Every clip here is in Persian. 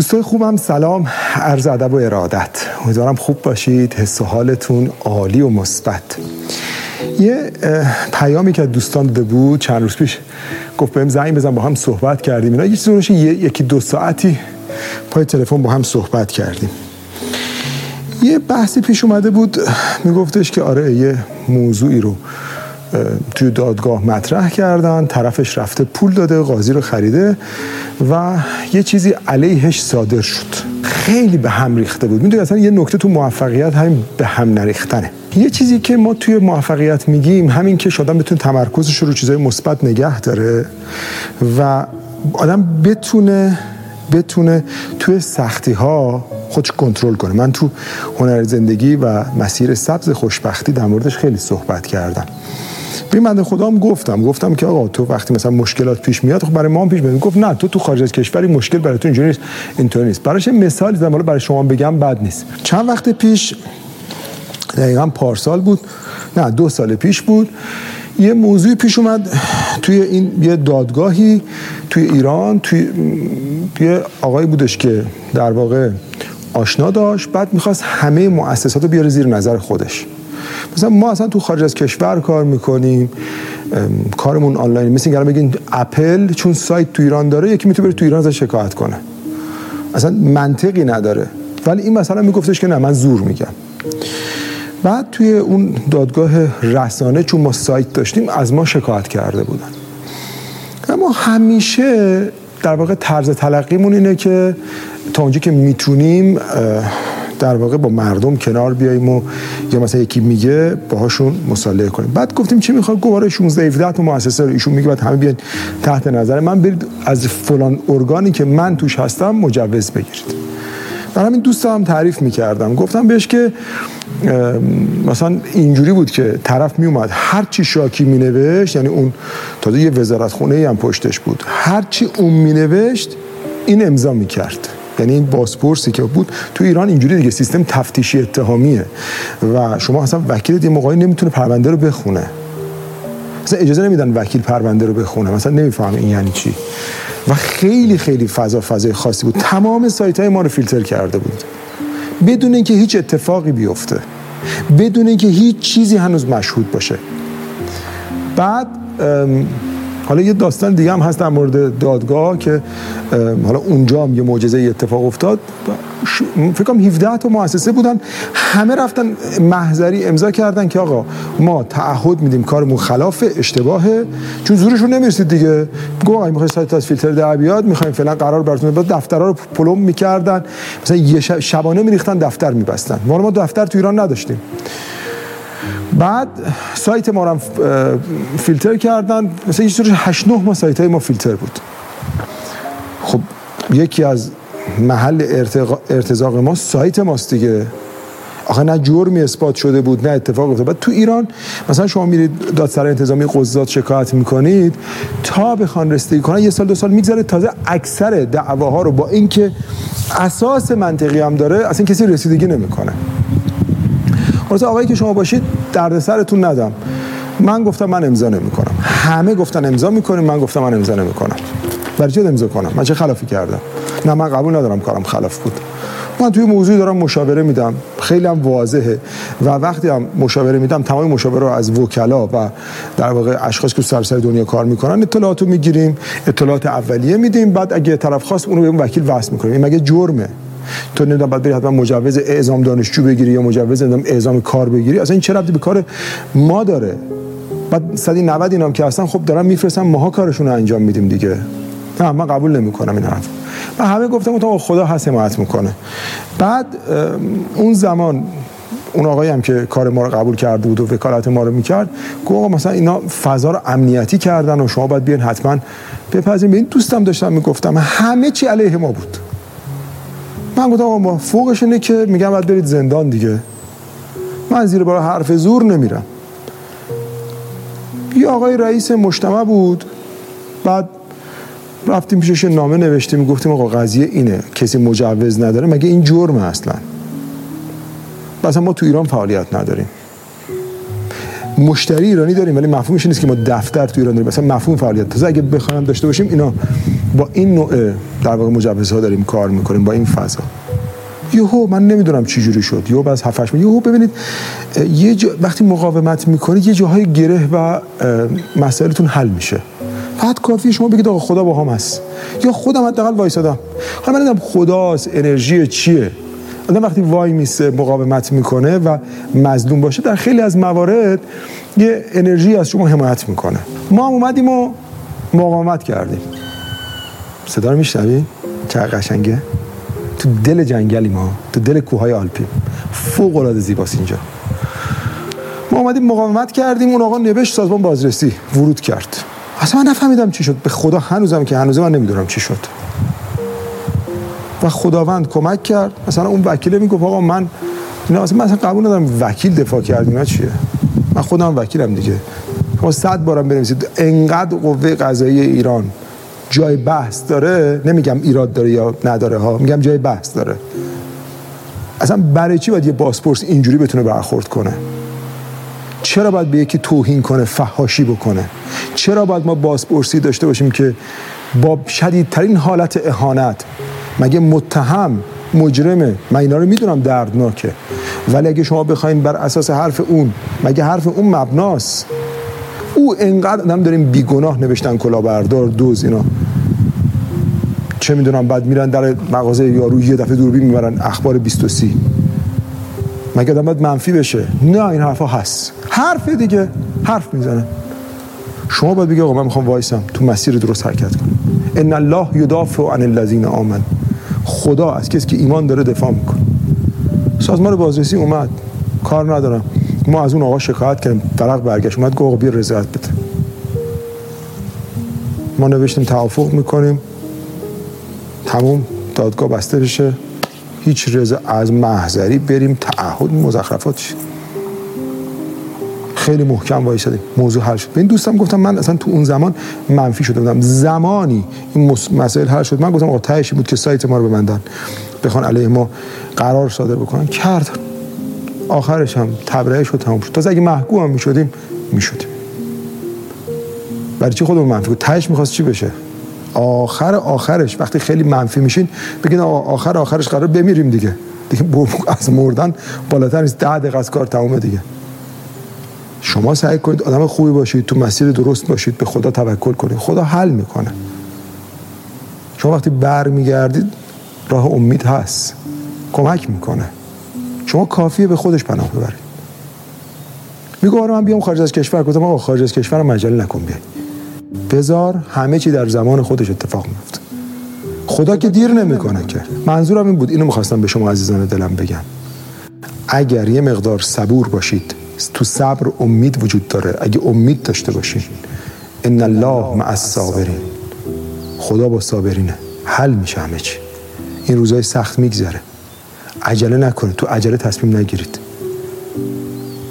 دوستای خوبم سلام عرض ادب و ارادت. امیدوارم خوب باشید حس و حالتون عالی و مثبت. یه پیامی که دوستان داده بود چند روز پیش گفت بهم زنگ بزن با هم صحبت کردیم. اینا یه چیزی یکی دو ساعتی پای تلفن با هم صحبت کردیم. یه بحثی پیش اومده بود میگفتش که آره یه موضوعی رو توی دادگاه مطرح کردن طرفش رفته پول داده قاضی رو خریده و یه چیزی علیهش صادر شد. خیلی به هم ریخته بود. می‌دونی اصلا یه نکته تو موفقیت همین به هم نریختنه. یه چیزی که ما توی موفقیت میگیم همین که آدم بتونه تمرکزش رو چیزای مثبت نگه داره و آدم بتونه بتونه توی سختی ها خودش کنترل کنه. من تو هنر زندگی و مسیر سبز خوشبختی در موردش خیلی صحبت کردم. به من خودم گفتم گفتم که آقا تو وقتی مثلا مشکلات پیش میاد خب برای ما هم پیش میاد. گفت نه تو تو خارج از کشوری مشکل برای تو اینجوری نیست اینطوری نیست. براش مثال زدم حالا برای شما بگم بد نیست. چند وقت پیش دقیقا پارسال بود نه دو سال پیش بود یه موضوعی پیش اومد توی این یه دادگاهی توی ایران توی یه آقایی بودش که در واقع آشنا داشت بعد می‌خواست همه مؤسسات رو بیاره زیر نظر خودش. مثلا ما اصلا تو خارج از کشور کار می‌کنیم کارمون آنلاین مثل اینکه بگین اپل چون سایت تو ایران داره یکی می‌تونه بره تو ایران ازش شکایت کنه. اصلا منطقی نداره. ولی این مثلا میگفتش که نه من زور میگم. بعد توی اون دادگاه رسانه چون ما سایت داشتیم از ما شکایت کرده بودن. اما همیشه در واقع طرز تلقیمون اینه که تا اونجا که می‌تونیم در واقع با مردم کنار بیاییم و یا مثلا یکی میگه باهاشون مصالحه کنیم. بعد گفتیم چی می‌خواد؟ گواره 16 17 تا مؤسسه رو ایشون میگه بعد همه بیان تحت نظر من. برید از فلان ارگانی که من توش هستم مجوز بگیرید. من همین دوستم تعریف می‌کردم. گفتم بهش که مثلا اینجوری بود که طرف میومد هر چی شاکی مینوشت یعنی اون تازه یه وزارت خونه هم پشتش بود هر چی اون مینوشت این امضا می‌کرد. یعنی این بازپرسی که بود تو ایران اینجوری دیگه سیستم تفتیشی اتهامیه و شما اصلا وکیل یه موقعی نمی‌تونه پرونده رو بخونه. مثلا اجازه نمیدن وکیل پرونده رو بخونه. مثلا نمیفهم این یعنی چی. و خیلی خیلی فضا فضای خاصی بود. تمام سایت های ما رو فیلتر کرده بود. بدون اینکه هیچ اتفاقی بیفته. بدون اینکه هیچ چیزی هنوز مشهود باشه. بعد حالا یه داستان دیگه هم هست در مورد دادگاه که حالا اونجا هم یه معجزه اتفاق افتاد. فکر کنم 17 تا مؤسسه بودن. همه رفتن محضری امضا کردن که آقا ما تعهد میدیم کارمون خلاف اشتباهه چون زورشون نمی‌رسید دیگه. گو آقا می‌خوای سایت از فیلتر در بیاد؟ می‌خوایم فعلا قرار براتون بعد دفترها رو پلم می‌کردن. مثلا یه شبانه میریختن دفتر میبستن. ما دفتر تو ایران نداشتیم. بعد سایت ما رو فیلتر کردن. مثلا یه سری 8 9 ما سایت های ما فیلتر بود. خب یکی از محل ارتزاق ما سایت ماست دیگه. آخه نه جرمی اثبات شده بود نه اتفاق افتاد. بعد تو ایران مثلا شما میرید دادسر انتظامی قضات شکایت می‌کنید تا بخوان رسیدگی کنن یه سال دو سال میگذره تازه اکثر دعواها رو با اینکه اساس منطقی هم داره اصلا کسی رسیدگی نمی‌کنه. واسه آقایی که شما باشید دردسرتون ندم. من گفتم من امضا نمی‌کنم. همه گفتن امضا می‌کنیم من گفتم من امضا نمی‌کنم. برای چه امضا کنم؟ من چه خلافی کردم؟ نه من قبول ندارم کارم خلاف بود. من توی موضوع دارم مشاوره میدم. خیلی هم واضحه. و وقتی هم مشاوره میدم تمام مشاوره رو از وکلا و در واقع اشخاص که سراسر دنیا کار می‌کنن اطلاعاتو می‌گیریم. اطلاعات اولیه میدیم. بعد اگه طرف خواست اونو به وکیل وصل می‌کنیم. این مگه جرمه؟ تو نمی‌دونم بعد بری حتما مجوز اعزام دانشجو بگیری یا مجوز اعزام کار بگیری. اصلا این چه ربطی به کار ما داره؟ بعد 190 اینام که اصلا خب دارن میفرستن ماها کارشون رو انجام میدیم دیگه. نه من قبول نمی‌کنم این حرف. من همه گفتم تو خدا هست حمایت می‌کنه. بعد اون زمان اون آقایی هم که کار ما رو قبول کرده بود و وکالت ما رو می‌کرد گفت مثلا اینا فضا رو امنیتی کردن و شما باید بیان حتما بپذیرین. این دوستم داشتم می‌گفتم همه چی علیه ما بود. من گفتم آقا فوقش اینه که میگم باید برید زندان دیگه. من زیر برای حرف زور نمیرم. یه آقای رئیس مجتمع بود بعد رفتیم پیشش نامه نوشتیم گفتیم آقا قضیه اینه کسی مجوز نداره مگه این جرمه اصلا؟ مثلا ما تو ایران فعالیت نداریم. مشتری ایرانی داریم ولی مفهومش نیست که ما دفتر تو ایران داریم مثلا مفهوم فعالیت. تازه اگه بخوام داشته باشیم اینا با این نوع در واقع مجوزها داریم کار می‌کنیم با این فضا. یهو من نمی‌دونم چی جوری شد. یهو از 7 یهو ببینید یه جا وقتی مقاومت می‌کنید یه جاهای گره و مسائلتون حل میشه. فقط کافیه شما بگید آقا خدا با هم هست. یا خودم حداقل وایسادم. حالا من نمی‌دونم خداست انرژی چیه. آدم وقتی وای میسه مقاومت می‌کنه و مظلوم باشه در خیلی از موارد یه انرژی از شما حمایت می‌کنه. ما هم اومدیم و مقاومت کردیم. صدا رو میشنوی؟ چه قشنگه. تو دل جنگلی ما تو دل کوههای آلپی. فوق العاده زیباست اینجا. ما اومدیم مقاومت کردیم اون آقا نوشت سازمان بازرسی ورود کرد. اصلا من نفهمیدم چی شد. به خدا هنوزم که هنوز من نمی‌دونم چی شد. و خداوند کمک کرد. مثلا اون وکیل می‌گفت آقا من نه مثلا من اصلا قبول ندارم وکیل دفاع کرد اینا چیه؟ من خودم وکیلم دیگه. شما صد بارم بنویسید. انقدر قوه قضایی ایران. جای بحث داره نمیگم ایراد داره یا نداره ها میگم جای بحث داره. اصلا برای چی باید یه باسپورس اینجوری بتونه برخورد کنه؟ چرا باید به یکی توهین کنه فحاشی بکنه؟ چرا باید ما بازپرسی داشته باشیم که با شدیدترین حالت اهانت مگه متهم مجرمه؟ من اینا رو می‌دونم دردناکه. ولی اگه شما بخواین بر اساس حرف اون مگه حرف اون مبناست؟ او انقدر آدم داریم بیگناه نوشتن کلاهبردار دوز اینا. چه می‌دونم بعد میرن در مغازه یارو یه دفعه دوربین می‌برن. اخبار 23 مگه آدم باید منفی بشه؟ نه این حرفا هست. حرف دیگه حرف می‌زنه. شما باید بگی آقا من می‌خوام وایسم. تو مسیر درست حرکت کنم. ان الله یدافع عن الذین آمن. خدا از کسی که ایمان داره دفاع می‌کنه. سازمان بازرسی اومد. کار ندارم. ما از اون آقا شکایت کردیم. فرق برگشت. اومد گفت بیا رضایت بده. ما نوشتیم توافق می‌کنیم. تموم. دادگاه بسته بشه. هیچ رضا از محضری بریم. تعهد مزخرفات خیلی محکم وایسادیم موضوع حل شد. به این دوستم گفتم من اصلا تو اون زمان منفی شده بودم. زمانی این مسائل حل شد. من گفتم آقا بود که سایت ما رو ببندن. بخوان علیه ما قرار صادر بکنن. کرد. آخرش هم تبرئه شد تمام شد. تا اگه محکوم هم می‌شدیم می‌شدیم. برای چی خودمون منفی بود؟ تهش می‌خواست چی بشه؟ آخر آخرش وقتی خیلی منفی میشین بگین آخر آخرش قرار بمیریم دیگه. دیگه از مردن بالاتر نیست. ده دقیقه از کار تمومه دیگه. شما سعی کنید آدم خوبی باشید تو مسیر درست باشید به خدا توکل کنید. خدا حل می‌کنه. شما وقتی برمیگردید راه امید هست. کمک می‌کنه. شما کافیه به خودش پناه ببرید. میگه آره من بیام خارج از کشور. گفتم آقا خارج از کشور مجله نکن بیای بذار همه چی در زمان خودش اتفاق میفته. خدا که دیر نمی‌کنه که. منظورم این بود اینو می‌خواستم به شما عزیزان دلم بگم. اگر یه مقدار صبور باشید تو صبر امید وجود داره. اگه امید داشته باشین ان الله مع الصابرین. خدا با صابرینه. حل میشه همه چی. این روزای سخت میگذره. عجله نکنید تو عجله تصمیم نگیرید.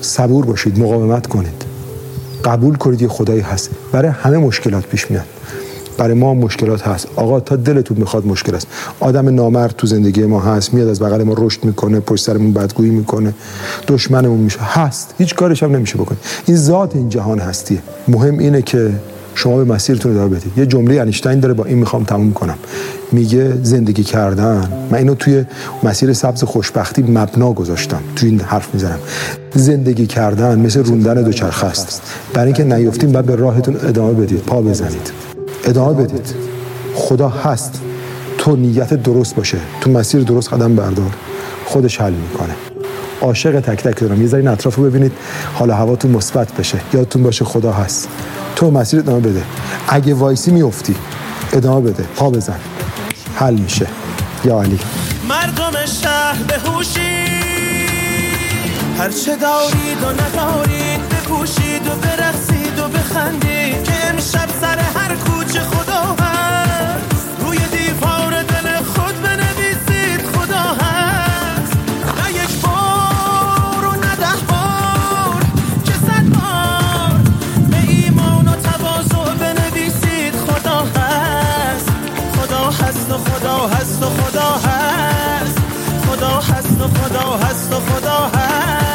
صبور باشید مقاومت کنید. قبول کنید یه خدایی هست. برای همه مشکلات پیش میاد. برای ما مشکلات هست. آقا تا دلتون می‌خواد مشکل است. آدم نامرد تو زندگی ما هست. میاد از بغل ما رشد می‌کنه پشت سرمون بدگویی می‌کنه. دشمنمون میشه. هست. هیچ کارش هم نمیشه بکنه این ذات این جهان هستیه. مهم اینه که شما به مسیرتون ادامه بدید. یه جمله انیشتین داره با این می‌خوام تموم کنم. میگه زندگی کردن. من اینو توی مسیر سبز خوشبختی مبنا گذاشتم. توی این حرف می‌زنم. زندگی کردن مثل روندن دوچرخه است. برای اینکه نیفتیم بعد به راهتون ادامه بدید. پا بزنید. ادامه بدید. خدا هست. تو نیت درست باشه. تو مسیر درست قدم بردار. خودش حل می‌کنه. عاشق تک تک دارم. یه ذره اطراف رو ببینید. حالا هواتون مثبت بشه. یادتون باشه خدا هست. تو مسیر ادامه بده. اگه وایسی میفتی ادامه بده. پا بزن. حل میشه. یا علی. مردم شهر بهوشی هر چه دارید و ندارید بپوشید و برقصید و بخندید. خدا هست و خدا هست. خدا هست و خدا هست و خدا هست.